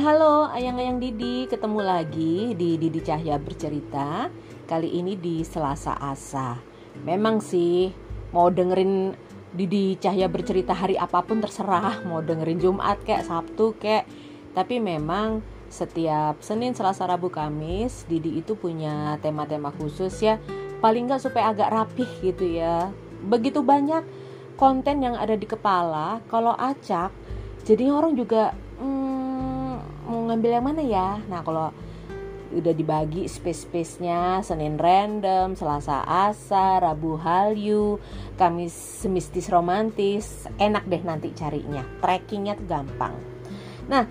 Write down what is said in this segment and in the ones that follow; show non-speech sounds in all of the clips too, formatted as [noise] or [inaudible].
Halo ayang-ayang Didi. Ketemu lagi di Didi Cahya Bercerita. Kali ini di Selasa Asa. Memang sih mau dengerin Didi Cahya Bercerita hari apa pun terserah. Mau dengerin Jumat kayak Sabtu kayak Tapi memang setiap Senin, Selasa, Rabu, Kamis Didi itu punya tema-tema khusus ya. Paling nggak supaya agak rapih gitu ya. Begitu banyak konten yang ada di kepala Kalau acak jadi orang juga mau ngambil yang mana ya? Nah kalau udah dibagi space-space-nya Senin random, Selasa asa, Rabu halyu, Kamis semistis romantis enak deh nanti carinya. Trackingnya tuh gampang. Nah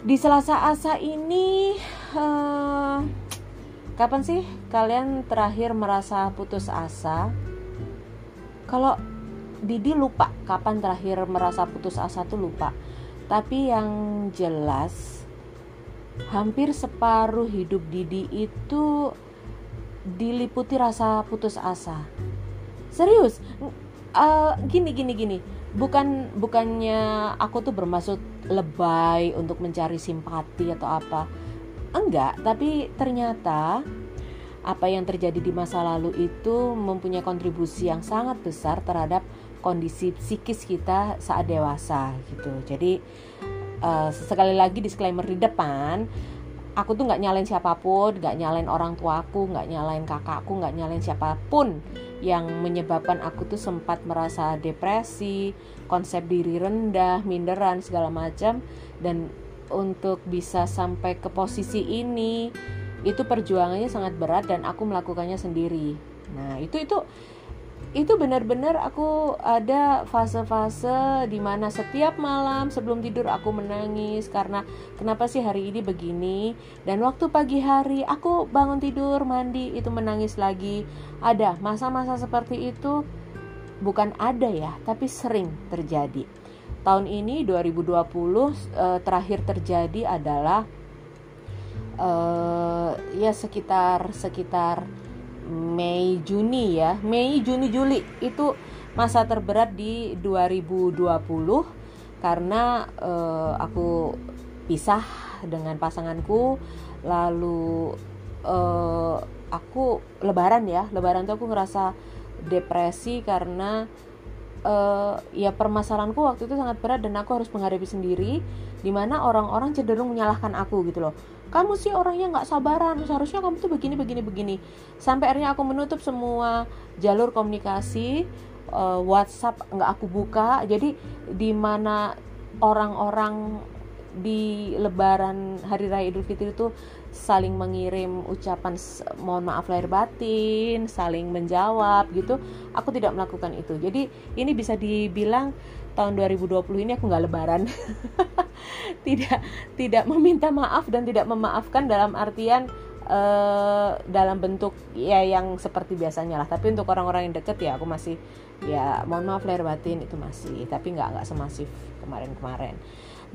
di Selasa asa ini uh, kapan sih kalian terakhir merasa putus asa? Kalau Didi lupa kapan terakhir merasa putus asa tuh lupa. Tapi yang jelas hampir separuh hidup Didi itu diliputi rasa putus asa. Serius, uh, gini gini gini. Bukan bukannya aku tuh bermaksud lebay untuk mencari simpati atau apa. Enggak, tapi ternyata apa yang terjadi di masa lalu itu mempunyai kontribusi yang sangat besar terhadap kondisi psikis kita saat dewasa gitu. Jadi uh, sekali lagi disclaimer di depan aku tuh nggak nyalain siapa pun nggak nyalain orang tuaku nggak nyalain kakakku nggak nyalain siapa pun yang menyebabkan aku tuh sempat merasa depresi konsep diri rendah minderan segala macam. Dan untuk bisa sampai ke posisi ini itu perjuangannya sangat berat dan aku melakukannya sendiri. Nah itu itu itu benar-benar aku ada fase-fase di mana setiap malam sebelum tidur aku menangis karena kenapa sih hari ini begini? Dan waktu pagi hari aku bangun tidur mandi itu menangis lagi. Ada masa-masa seperti itu bukan ada ya tapi sering terjadi. Tahun ini 2020 eh, terakhir terjadi adalah eh, ya sekitar sekitar Mei Juni ya. Mei Juni Juli itu masa terberat di 2020 karena uh, aku pisah dengan pasanganku. Lalu uh, aku lebaran ya. Lebaran tuh aku ngerasa depresi karena uh, ya permasalahanku waktu itu sangat berat dan aku harus menghadapi sendiri di mana orang-orang cenderung menyalahkan aku gitu loh kamu sih orangnya nggak sabaran. Seharusnya kamu tuh begini begini begini. Sampai akhirnya aku menutup semua jalur komunikasi uh, WhatsApp nggak aku buka. Jadi di mana orang-orang di Lebaran Hari Raya Idul Fitri itu saling mengirim ucapan mohon maaf lahir batin, saling menjawab gitu. Aku tidak melakukan itu. Jadi ini bisa dibilang tahun 2020 ini aku nggak lebaran [laughs] tidak tidak meminta maaf dan tidak memaafkan dalam artian uh, dalam bentuk ya yang seperti biasanya lah tapi untuk orang-orang yang deket ya aku masih ya mohon maaf lahir batin itu masih tapi nggak nggak semasif kemarin-kemarin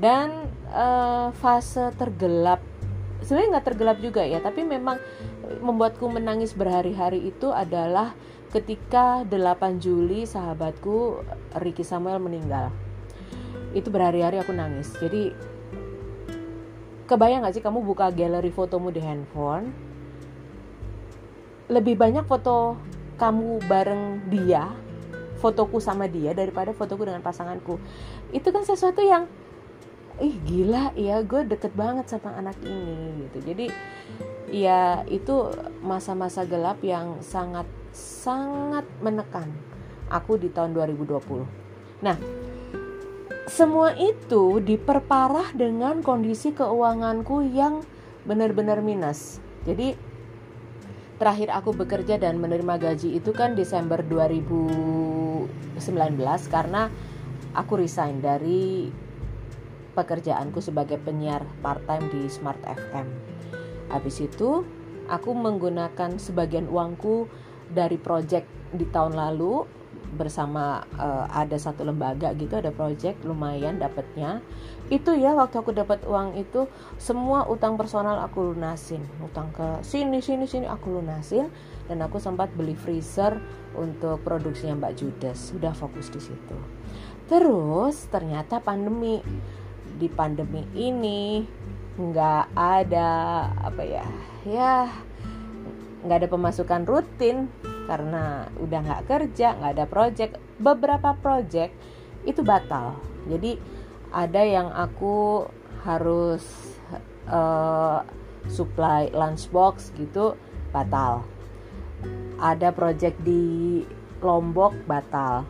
dan uh, fase tergelap sebenarnya nggak tergelap juga ya tapi memang membuatku menangis berhari-hari itu adalah ketika 8 Juli sahabatku Ricky Samuel meninggal. Itu berhari-hari aku nangis. Jadi kebayang gak sih kamu buka galeri fotomu di handphone? Lebih banyak foto kamu bareng dia fotoku sama dia daripada fotoku dengan pasanganku. Itu kan sesuatu yang ih gila ya gue deket banget sama anak ini gitu jadi ya itu masa-masa gelap yang sangat sangat menekan aku di tahun 2020. Nah, semua itu diperparah dengan kondisi keuanganku yang benar-benar minus. Jadi terakhir aku bekerja dan menerima gaji itu kan Desember 2019 karena aku resign dari pekerjaanku sebagai penyiar part-time di Smart FM. Habis itu aku menggunakan sebagian uangku dari project di tahun lalu bersama uh, ada satu lembaga gitu ada project lumayan dapatnya itu ya waktu aku dapat uang itu semua utang personal aku lunasin. Utang ke sini sini sini aku lunasin. Dan aku sempat beli freezer untuk produksinya Mbak Judas. Sudah fokus di situ. Terus ternyata pandemi di pandemi ini nggak ada apa ya ya nggak ada pemasukan rutin karena udah nggak kerja nggak ada project beberapa project itu batal. Jadi ada yang aku harus uh, supply lunchbox gitu batal. Ada project di Lombok batal.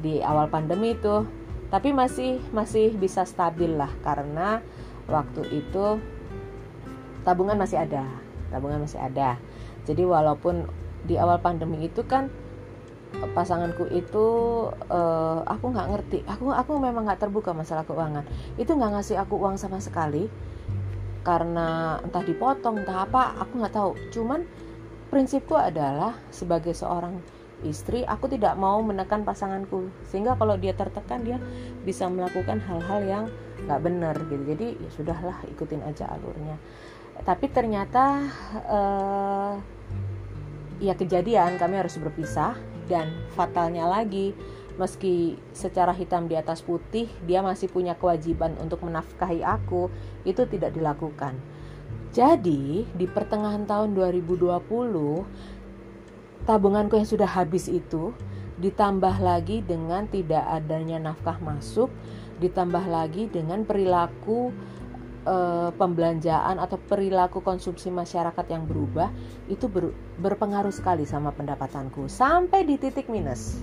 Di awal pandemi itu tapi masih masih bisa stabil lah karena waktu itu tabungan masih ada tabungan masih ada. Jadi walaupun di awal pandemi itu kan pasanganku itu uh, aku nggak ngerti aku aku memang nggak terbuka masalah keuangan. Itu nggak ngasih aku uang sama sekali karena entah dipotong entah apa aku nggak tahu. Cuman prinsipku adalah sebagai seorang istri aku tidak mau menekan pasanganku. Sehingga kalau dia tertekan dia bisa melakukan hal-hal yang nggak benar gitu. Jadi ya sudahlah ikutin aja alurnya. Tapi ternyata uh, ya kejadian kami harus berpisah. Dan fatalnya lagi meski secara hitam di atas putih dia masih punya kewajiban untuk menafkahi aku itu tidak dilakukan. Jadi di pertengahan tahun 2020 tabunganku yang sudah habis itu ditambah lagi dengan tidak adanya nafkah masuk ditambah lagi dengan perilaku uh, pembelanjaan atau perilaku konsumsi masyarakat yang berubah itu ber, berpengaruh sekali sama pendapatanku sampai di titik minus.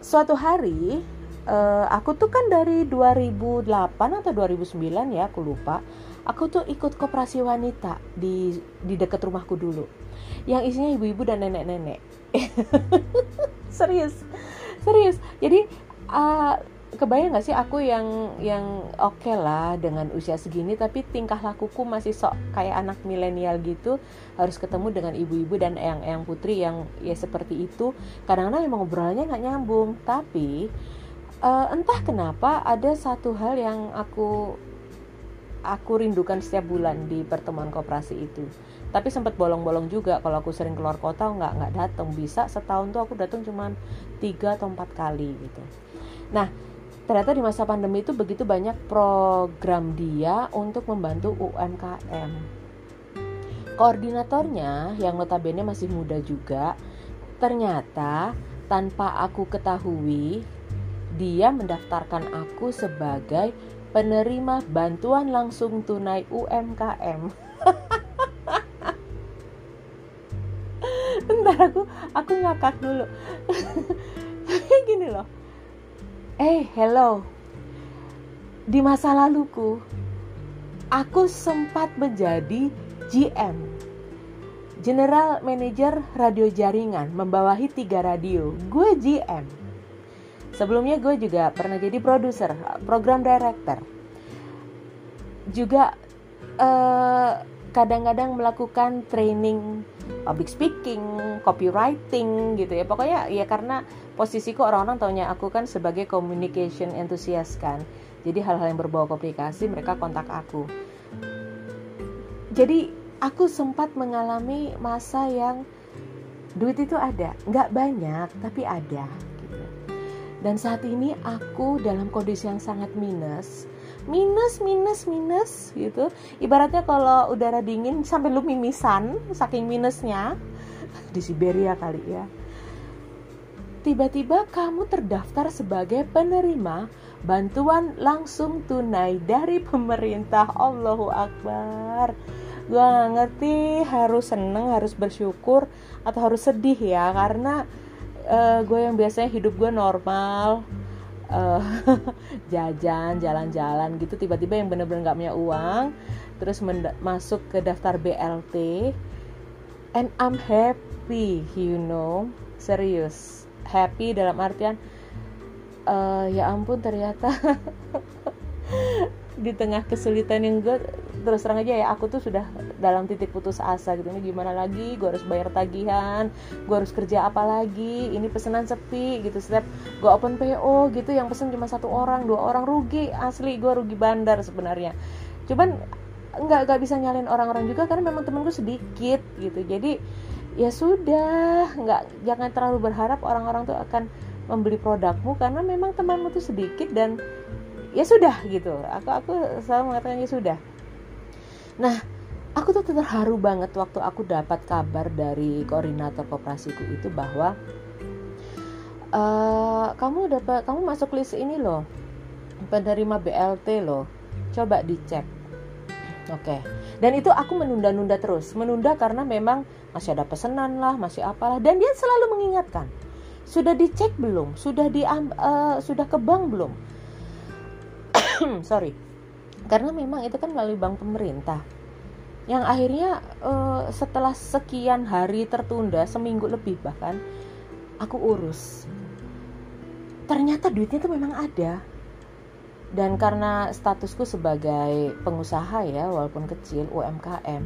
Suatu hari uh, aku tuh kan dari 2008 atau 2009 ya aku lupa. Aku tuh ikut koperasi wanita di di dekat rumahku dulu. Yang isinya ibu-ibu dan nenek-nenek. [laughs] serius. Serius. Jadi uh, kebayang gak sih aku yang yang oke okay lah dengan usia segini tapi tingkah lakuku masih sok kayak anak milenial gitu harus ketemu dengan ibu-ibu dan eyang-eyang putri yang ya seperti itu kadang-kadang emang obrolannya nggak nyambung tapi uh, entah kenapa ada satu hal yang aku aku rindukan setiap bulan di pertemuan koperasi itu tapi sempat bolong-bolong juga kalau aku sering keluar kota nggak nggak datang bisa setahun tuh aku datang cuma tiga atau empat kali gitu nah ternyata di masa pandemi itu begitu banyak program dia untuk membantu UMKM. Koordinatornya yang notabene masih muda juga, ternyata tanpa aku ketahui, dia mendaftarkan aku sebagai penerima bantuan langsung tunai UMKM. Aku ngakak dulu. Gini loh Eh, hello. Di masa laluku, aku sempat menjadi GM, General Manager Radio Jaringan, membawahi tiga radio. Gue GM. Sebelumnya gue juga pernah jadi produser, program director. Juga eh, kadang-kadang melakukan training public speaking, copywriting gitu ya. Pokoknya ya karena posisiku orang-orang taunya aku kan sebagai communication enthusiast kan. Jadi hal-hal yang berbau komunikasi mereka kontak aku. Jadi aku sempat mengalami masa yang duit itu ada. Nggak banyak tapi ada gitu. Dan saat ini aku dalam kondisi yang sangat minus minus minus minus gitu. Ibaratnya kalau udara dingin sampai lu mimisan saking minusnya [laughs] di Siberia kali ya. Tiba-tiba kamu terdaftar sebagai penerima bantuan langsung tunai dari pemerintah. Allahu Akbar. Gue gak ngerti harus seneng harus bersyukur atau harus sedih ya karena uh, gue yang biasanya hidup gue normal uh, [laughs] jajan jalan-jalan gitu. Tiba-tiba yang bener-bener gak punya uang terus masuk ke daftar BLT and I'm happy you know. Serius happy dalam artian uh, ya ampun ternyata [laughs] di tengah kesulitan yang gue terus terang aja ya aku tuh sudah dalam titik putus asa gitu. Ini gimana lagi? Gue harus bayar tagihan gue harus kerja apa lagi? Ini pesanan sepi gitu. Setiap gue open PO gitu yang pesen cuma satu orang dua orang rugi. Asli gue rugi bandar sebenarnya. Cuman nggak nggak bisa nyalin orang-orang juga karena memang temen gue sedikit gitu. Jadi ya sudah nggak jangan terlalu berharap orang-orang tuh akan membeli produkmu karena memang temanmu tuh sedikit dan ya sudah gitu. Aku aku selalu mengatakan ya sudah. Nah aku tuh terharu banget waktu aku dapat kabar dari koordinator kooperasiku itu bahwa uh, kamu dapat kamu masuk list ini loh. Penerima BLT loh. Coba dicek. Oke. Okay. dan itu aku menunda-nunda terus. Menunda karena memang masih ada pesanan lah masih apalah. Dan dia selalu mengingatkan sudah dicek belum? Sudah di uh, sudah ke bank belum [coughs] sorry. Karena memang itu kan melalui bank pemerintah. Yang akhirnya uh, setelah sekian hari tertunda seminggu lebih bahkan aku urus. Ternyata duitnya itu memang ada. Dan karena statusku sebagai pengusaha ya walaupun kecil UMKM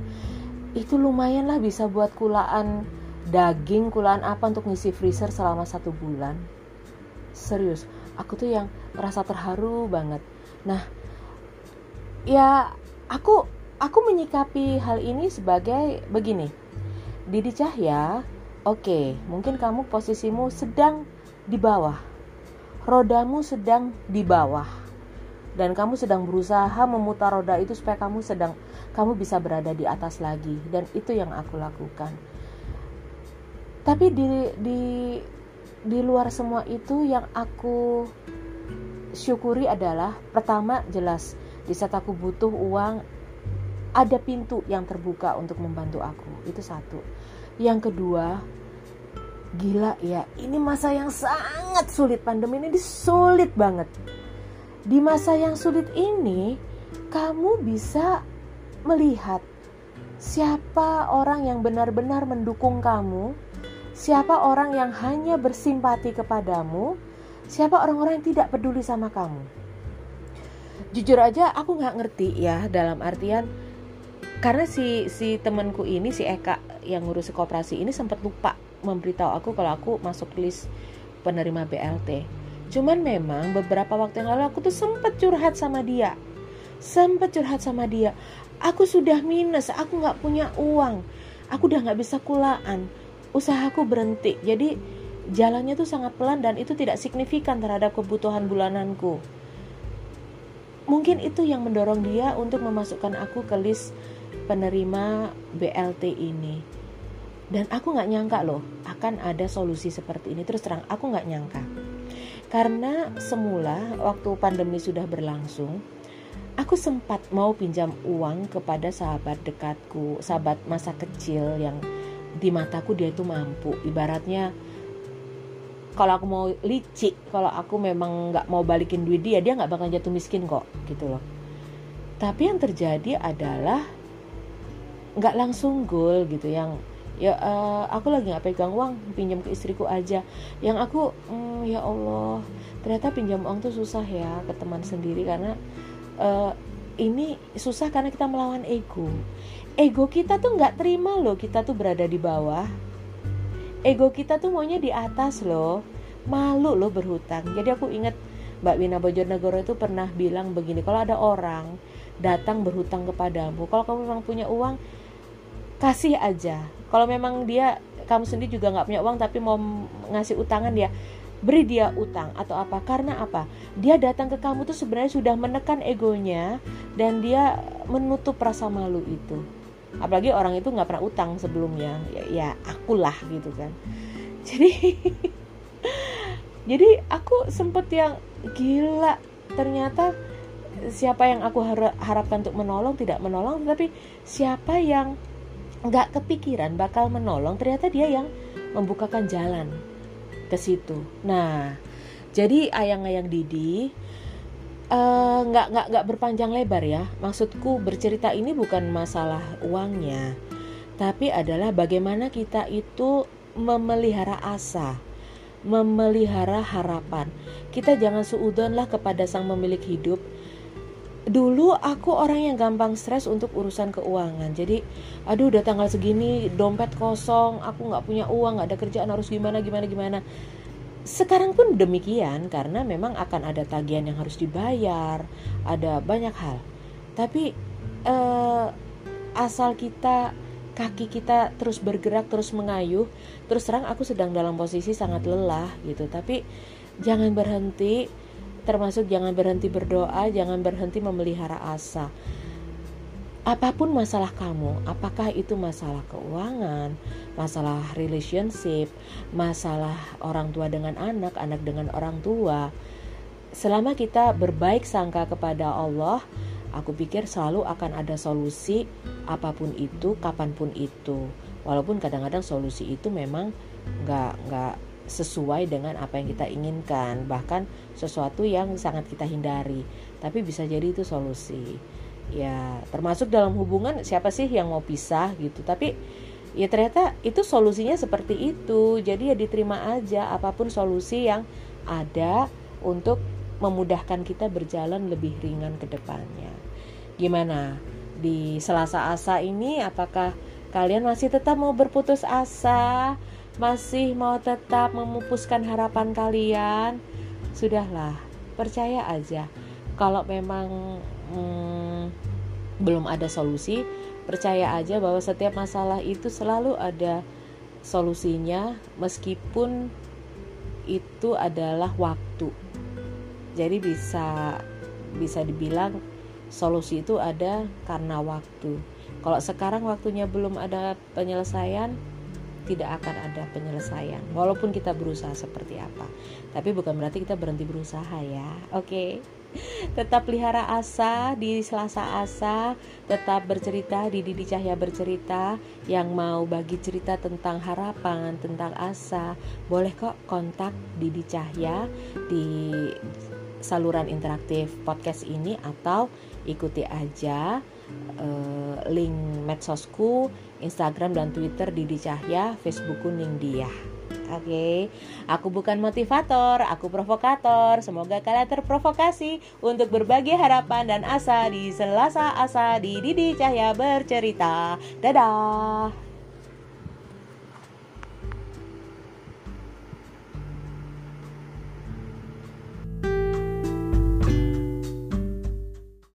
itu lumayan lah bisa buat kulaan daging kulaan apa untuk ngisi freezer selama satu bulan. Serius aku tuh yang merasa terharu banget nah ya aku aku menyikapi hal ini sebagai begini. Didi Cahya oke okay, mungkin kamu posisimu sedang di bawah. Rodamu sedang di bawah. Dan kamu sedang berusaha memutar roda itu supaya kamu sedang kamu bisa berada di atas lagi. Dan itu yang aku lakukan. Tapi di di di luar semua itu yang aku syukuri adalah pertama jelas di saat aku butuh uang ada pintu yang terbuka untuk membantu aku. Itu satu. Yang kedua gila ya ini masa yang sangat sulit. Pandemi ini sulit banget. Di masa yang sulit ini, kamu bisa melihat siapa orang yang benar-benar mendukung kamu, siapa orang yang hanya bersimpati kepadamu, siapa orang-orang yang tidak peduli sama kamu. Jujur aja aku nggak ngerti ya dalam artian karena si si temanku ini si Eka yang ngurus kooperasi ini sempat lupa memberitahu aku kalau aku masuk list penerima BLT Cuman memang beberapa waktu yang lalu aku tuh sempet curhat sama dia. Sempet curhat sama dia. Aku sudah minus, aku nggak punya uang. Aku udah nggak bisa kulaan. Usahaku berhenti. Jadi jalannya tuh sangat pelan dan itu tidak signifikan terhadap kebutuhan bulananku. Mungkin itu yang mendorong dia untuk memasukkan aku ke list penerima BLT ini. Dan aku nggak nyangka loh akan ada solusi seperti ini. Terus terang, aku nggak nyangka. Karena semula waktu pandemi sudah berlangsung, aku sempat mau pinjam uang kepada sahabat dekatku, sahabat masa kecil yang di mataku dia itu mampu. Ibaratnya kalau aku mau licik, kalau aku memang nggak mau balikin duit dia, dia nggak bakal jatuh miskin kok, gitu loh. Tapi yang terjadi adalah nggak langsung goal gitu, yang ya uh, aku lagi nggak pegang uang pinjam ke istriku aja yang aku mm, ya Allah ternyata pinjam uang tuh susah ya ke teman sendiri karena uh, ini susah karena kita melawan ego ego kita tuh nggak terima loh kita tuh berada di bawah ego kita tuh maunya di atas loh. Malu loh berhutang. Jadi aku ingat Mbak Wina Bojonegoro itu pernah bilang begini kalau ada orang datang berhutang kepadamu kalau kamu memang punya uang kasih aja. Kalau memang dia kamu sendiri juga nggak punya uang tapi mau ngasih utangan dia beri dia utang atau apa. Karena apa? Dia datang ke kamu tuh sebenarnya sudah menekan egonya dan dia menutup rasa malu itu apalagi orang itu nggak pernah utang sebelumnya. Ya, ya akulah gitu kan. [laughs] Jadi jadi aku sempet yang gila ternyata siapa yang aku harapkan untuk menolong tidak menolong tapi siapa yang nggak kepikiran bakal menolong ternyata dia yang membukakan jalan ke situ. Nah jadi ayang-ayang Didi uh, nggak nggak nggak berpanjang lebar ya. Maksudku bercerita ini bukan masalah uangnya tapi adalah bagaimana kita itu memelihara asa memelihara harapan. Kita jangan suudon lah kepada sang pemilik hidup. Dulu aku orang yang gampang stres untuk urusan keuangan. Jadi aduh udah tanggal segini dompet kosong aku nggak punya uang nggak ada kerjaan harus gimana gimana gimana sekarang pun demikian karena memang akan ada tagihan yang harus dibayar ada banyak hal tapi eh, asal kita kaki kita terus bergerak terus mengayuh terus terang aku sedang dalam posisi sangat lelah gitu tapi jangan berhenti termasuk jangan berhenti berdoa, jangan berhenti memelihara asa. Apa pun masalah kamu, apakah itu masalah keuangan, masalah relationship, masalah orang tua dengan anak, anak dengan orang tua, selama kita berbaik sangka kepada Allah, aku pikir selalu akan ada solusi apa pun itu, kapan pun itu. Walaupun kadang-kadang solusi itu memang nggak nggak sesuai dengan apa yang kita inginkan. Bahkan sesuatu yang sangat kita hindari. Tapi bisa jadi itu solusi ya termasuk dalam hubungan siapa sih yang mau pisah gitu. Tapi ya ternyata itu solusinya seperti itu. Jadi ya diterima aja apa pun solusi yang ada untuk memudahkan kita berjalan lebih ringan ke depannya. Gimana? Di selasa asa ini apakah kalian masih tetap mau berputus asa? Masih mau tetap memupuskan harapan kalian, sudahlah, percaya aja. Kalau memang hmm, belum ada solusi, percaya aja bahwa setiap masalah itu selalu ada solusinya, meskipun itu adalah waktu. Jadi bisa bisa dibilang solusi itu ada karena waktu. Kalau sekarang waktunya belum ada penyelesaian, tidak akan ada penyelesaian walaupun kita berusaha seperti apa tapi bukan berarti kita berhenti berusaha ya oke okay? Tetap pelihara asa di Selasa Asa, tetap bercerita di Didi Cahya bercerita yang mau bagi cerita tentang harapan, tentang asa, boleh kok kontak Didi Cahya di saluran interaktif podcast ini atau ikuti aja uh, link medsosku Instagram dan Twitter Didi Cahya, Facebook Kuning Dia. Oke, okay. aku bukan motivator, aku provokator. Semoga kalian terprovokasi untuk berbagi harapan dan asa di Selasa Asa di Didi Cahya bercerita. Dadah.